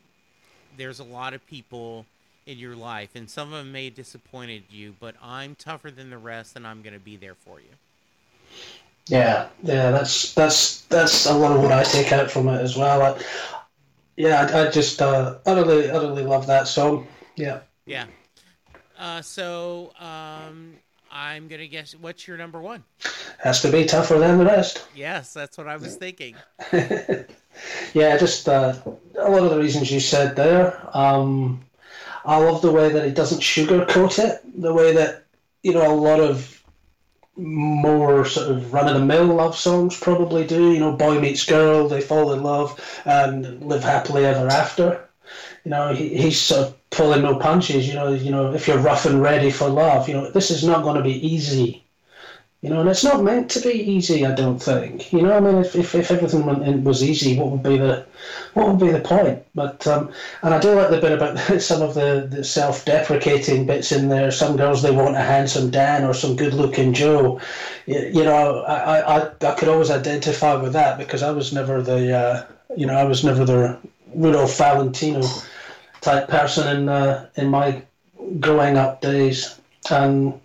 there's a lot of people in your life, and some of them may have disappointed you, but I'm tougher than the rest, and I'm going to be there for you. Yeah, yeah, that's that's that's a lot of what I take out from it as well. I, yeah, I, I just uh, utterly utterly love that song. Yeah. Yeah. Uh, so um, I'm gonna guess what's your number one? Has to be tougher than the rest. Yes, that's what I was thinking. yeah, just uh, a lot of the reasons you said there. Um, I love the way that he doesn't sugarcoat it. The way that you know a lot of more sort of run of the mill love songs probably do. You know, boy meets girl, they fall in love and live happily ever after. You know, he, he's sort of pulling no punches. You know, you know, if you're rough and ready for love, you know, this is not going to be easy. You know, and it's not meant to be easy. I don't think. You know, I mean, if, if, if everything was easy, what would be the what would be the point? But um, and I do like the bit about some of the, the self-deprecating bits in there. Some girls they want a handsome Dan or some good-looking Joe. You, you know, I, I I could always identify with that because I was never the uh, you know I was never the Rudolph Valentino type person in uh, in my growing up days. And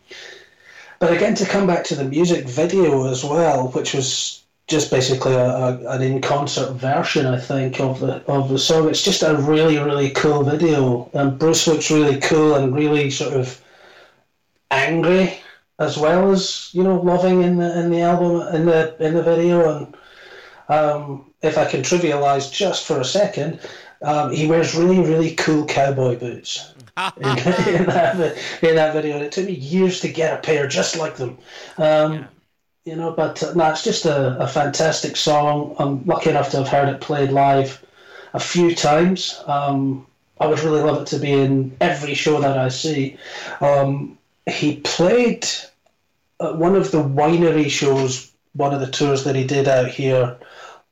but again, to come back to the music video as well, which was just basically a, a, an in concert version, I think, of the of the song. It's just a really really cool video, and Bruce looks really cool and really sort of angry as well as you know loving in the in the album in the in the video. And um, if I can trivialize just for a second, um, he wears really really cool cowboy boots. in, in, that, in that video, and it took me years to get a pair just like them. Um, yeah. You know, but uh, no, it's just a, a fantastic song. I'm lucky enough to have heard it played live a few times. Um, I would really love it to be in every show that I see. Um, he played at one of the winery shows, one of the tours that he did out here.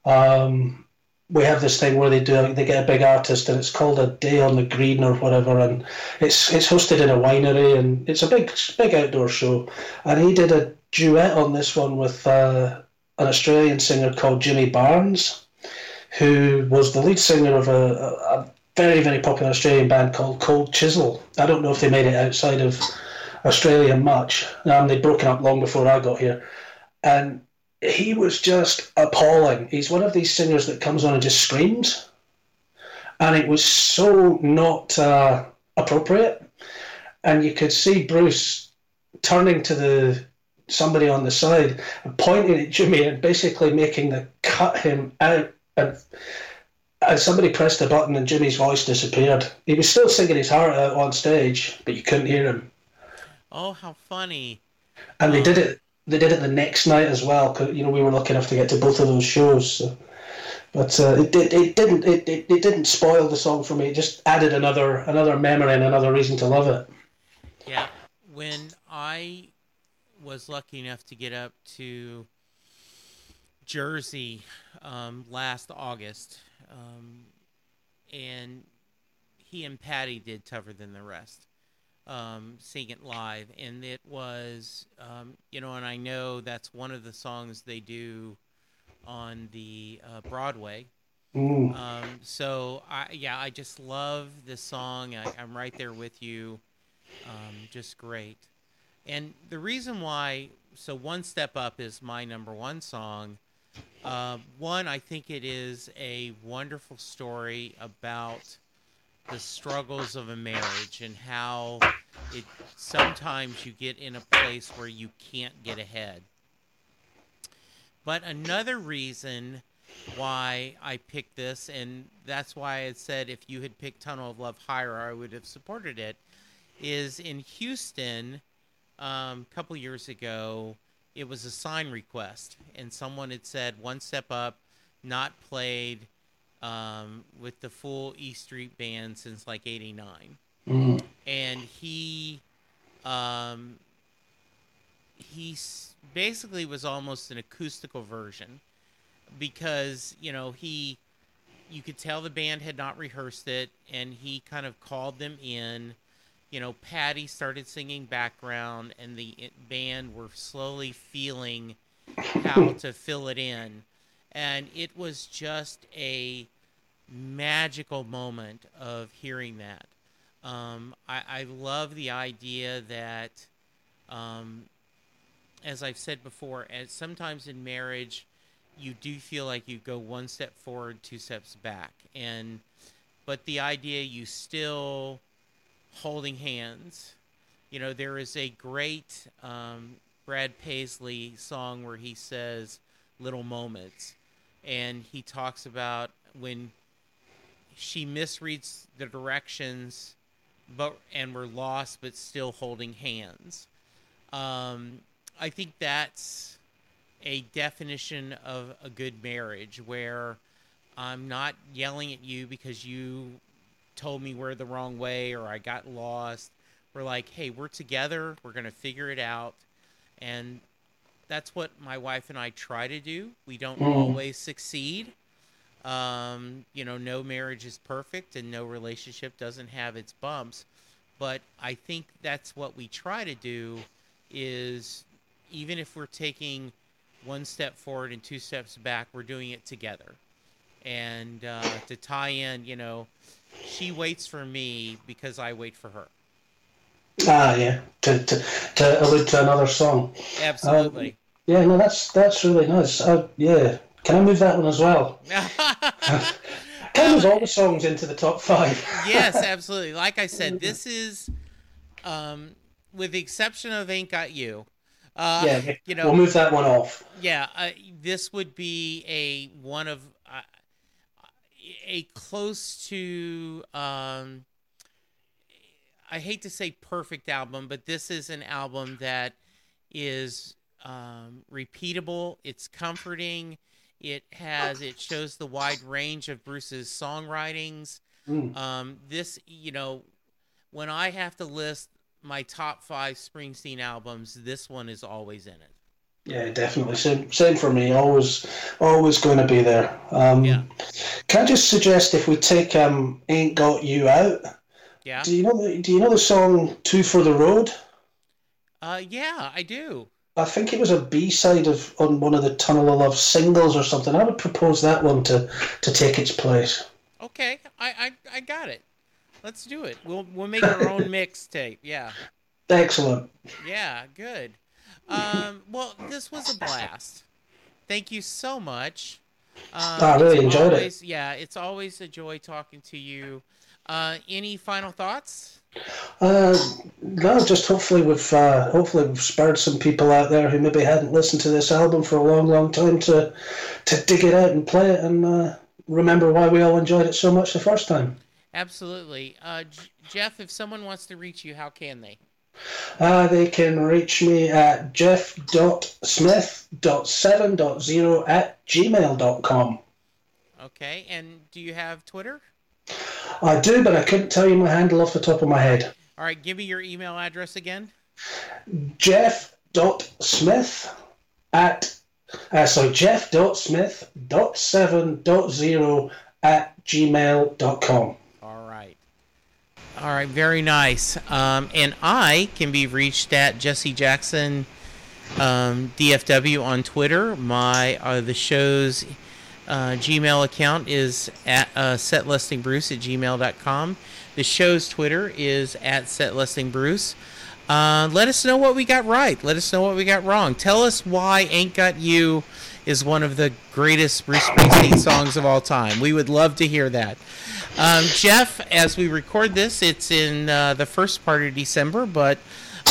Um, we have this thing where they do they get a big artist and it's called a day on the green or whatever and it's it's hosted in a winery and it's a big big outdoor show and he did a duet on this one with uh, an Australian singer called Jimmy Barnes who was the lead singer of a, a, very, very popular Australian band called Cold Chisel. I don't know if they made it outside of Australia much. Um, they'd broken up long before I got here. And he was just appalling. He's one of these singers that comes on and just screams. And it was so not uh, appropriate. And you could see Bruce turning to the somebody on the side and pointing at Jimmy and basically making the cut him out and and somebody pressed a button and Jimmy's voice disappeared. He was still singing his heart out on stage, but you couldn't hear him. Oh, how funny! And they did it. They did it the next night as well. Cause, you know, we were lucky enough to get to both of those shows. So. But uh, it, it, it didn't it, it, it didn't spoil the song for me. It just added another another memory and another reason to love it. Yeah, when I was lucky enough to get up to Jersey um, last August, um, and he and Patti did tougher than the rest, um, sing it live, and it was, um, you know, and I know that's one of the songs they do on the uh, Broadway. Um, so I, yeah, I just love this song. I, am right there with you. Um, just great. And the reason why, so one step up is my number one song uh, one, I think it is a wonderful story about the struggles of a marriage and how it sometimes you get in a place where you can't get ahead. But another reason why I picked this, and that's why I said if you had picked Tunnel of Love higher, I would have supported it, is in Houston um, a couple years ago it was a sign request, and someone had said one step up, not played um, with the full E Street band since like '89, mm. and he um, he basically was almost an acoustical version because you know he you could tell the band had not rehearsed it and he kind of called them in you know, Patti started singing background, and the band were slowly feeling how to fill it in. And it was just a magical moment of hearing that. Um, I, I, love the idea that, um, as I've said before, as sometimes in marriage, you do feel like you go one step forward, two steps back, and but the idea you still holding hands. You know, there is a great um, Brad Paisley song where he says little moments. And he talks about when she misreads the directions but and we're lost but still holding hands. Um, I think that's a definition of a good marriage where I'm not yelling at you because you told me we're the wrong way or I got lost. We're like, hey, we're together. We're going to figure it out. And that's what my wife and I try to do. We don't mm. always succeed. Um, you know, no marriage is perfect and no relationship doesn't have its bumps. But I think that's what we try to do is even if we're taking one step forward and two steps back, we're doing it together. And uh, to tie in, you know, she waits for me because I wait for her. Ah, yeah. To to, to allude to another song. Absolutely. Um, yeah, no, that's that's really nice. Uh, yeah, can I move that one as well? can move all the songs into the top five. yes, absolutely. Like I said, this is, um, with the exception of "Ain't Got You," Uh, yeah, you know, we'll move that one off. Yeah, uh, this would be a one of uh, a close to. Um, I hate to say perfect album, but this is an album that is um, repeatable. It's comforting. It has it shows the wide range of Bruce's songwritings. Mm. Um, this, you know, when I have to list my top five Springsteen albums, this one is always in it. Yeah, definitely. Same, same for me. Always, always going to be there. Um, Yeah. Can I just suggest if we take um, "Ain't Got You" out? Yeah. Do you know? The, do you know the song Two for the Road"? Uh, yeah, I do. I think it was a B side of on one of the Tunnel of Love singles or something. I would propose that one to to take its place. Okay, I, I, I got it. Let's do it. We'll we'll make our own mixtape. Yeah, Excellent. yeah, good. Um, well, this was a blast. Thank you so much. Um, I really enjoyed it. Yeah, it's always a joy talking to you. Uh, any final thoughts? Uh, no, just hopefully we've uh, hopefully we've spurred some people out there who maybe hadn't listened to this album for a long, long time to to dig it out and play it and uh, remember why we all enjoyed it so much the first time. Absolutely. Uh, J- Geoff, if someone wants to reach you, how can they? Uh, they can reach me at geoff.smith.7.0 at gmail.com. Okay, and do you have Twitter? I do, but I couldn't tell you my handle off the top of my head. All right, give me your email address again. geoff.smith at uh, sorry geoff.smith.7.0 at gmail.com All right. All right, very nice. Um, and I can be reached at Jesse Jackson um, DFW on Twitter. My uh, the show's uh, Gmail account is at uh, setlistingbruce at gmail.com. The show's Twitter is at setlistingbruce. Uh, let us know what we got right. Let us know what we got wrong. Tell us why Ain't Got You is one of the greatest Bruce Springsteen songs of all time. We would love to hear that. Um, Geoff, as we record this, it's in uh, the first part of December, but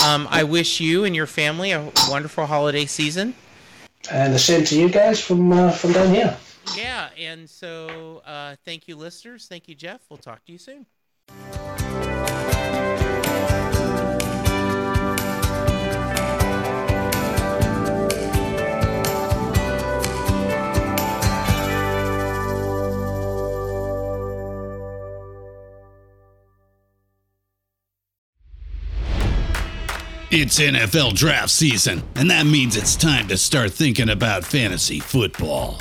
um, I wish you and your family a wonderful holiday season. and the same to you guys from uh, from down here Yeah, and so uh, thank you, listeners. Thank you, Geoff. We'll talk to you soon. It's NFL draft season, and that means it's time to start thinking about fantasy football.